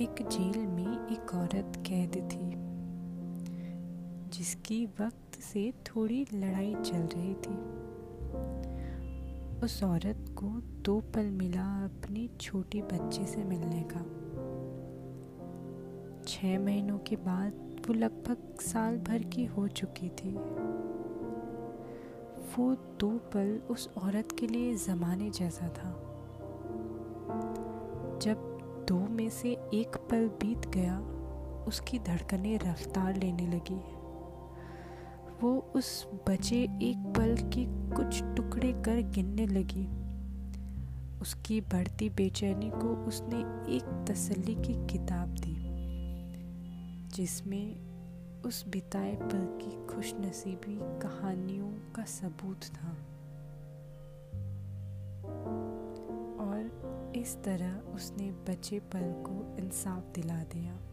एक जेल में एक औरत कैद थी, जिसकी वक्त से थोड़ी लड़ाई चल रही थी। उस औरत को दो पल मिला अपने छोटे बच्चे से मिलने का। छः महीनों के बाद वो लगभग साल भर की हो चुकी थी। वो दो पल उस औरत के लिए ज़माने जैसा था। जब दो में से एक पल बीत गया, उसकी धड़कनें रफ्तार लेने लगी। वो उस बचे एक पल के कुछ टुकड़े कर गिनने लगी। उसकी बढ़ती बेचैनी को उसने एक तसल्ली की किताब दी, जिसमें उस बिताए पल की खुश नसीबी कहानियों का सबूत था। इस तरह उसने बचे पल को इंसाफ दिला दिया।